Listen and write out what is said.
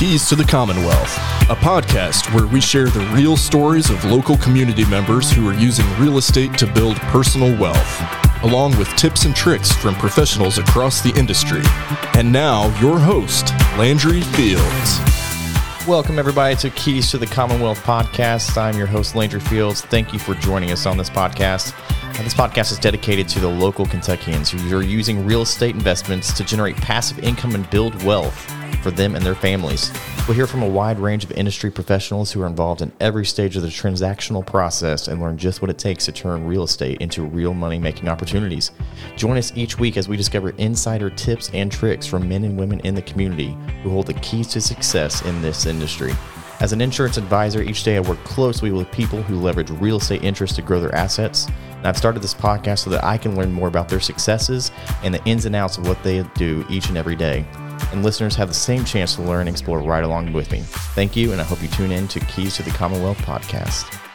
Keys to the Commonwealth, a podcast where we share the real stories of local community members who are using real estate to build personal wealth, along with tips and tricks from professionals across the industry. And now, your host, Landry Fields. Welcome, everybody, to Keys to the Commonwealth podcast. I'm your host, Landry Fields. Thank you for joining us on this podcast. This podcast is dedicated to the local Kentuckians who are using real estate investments to generate passive income and build wealth for them and their families. We'll hear from a wide range of industry professionals who are involved in every stage of the transactional process and learn just what it takes to turn real estate into real money making opportunities. Join us each week as we discover insider tips and tricks from men and women in the community who hold the keys to success in this industry. As an insurance advisor, each day I work closely with people who leverage real estate interests to grow their assets. And I've started this podcast so that I can learn more about their successes and the ins and outs of what they do each and every day. And listeners have the same chance to learn and explore right along with me. Thank you, and I hope you tune in to Keys to the Commonwealth podcast.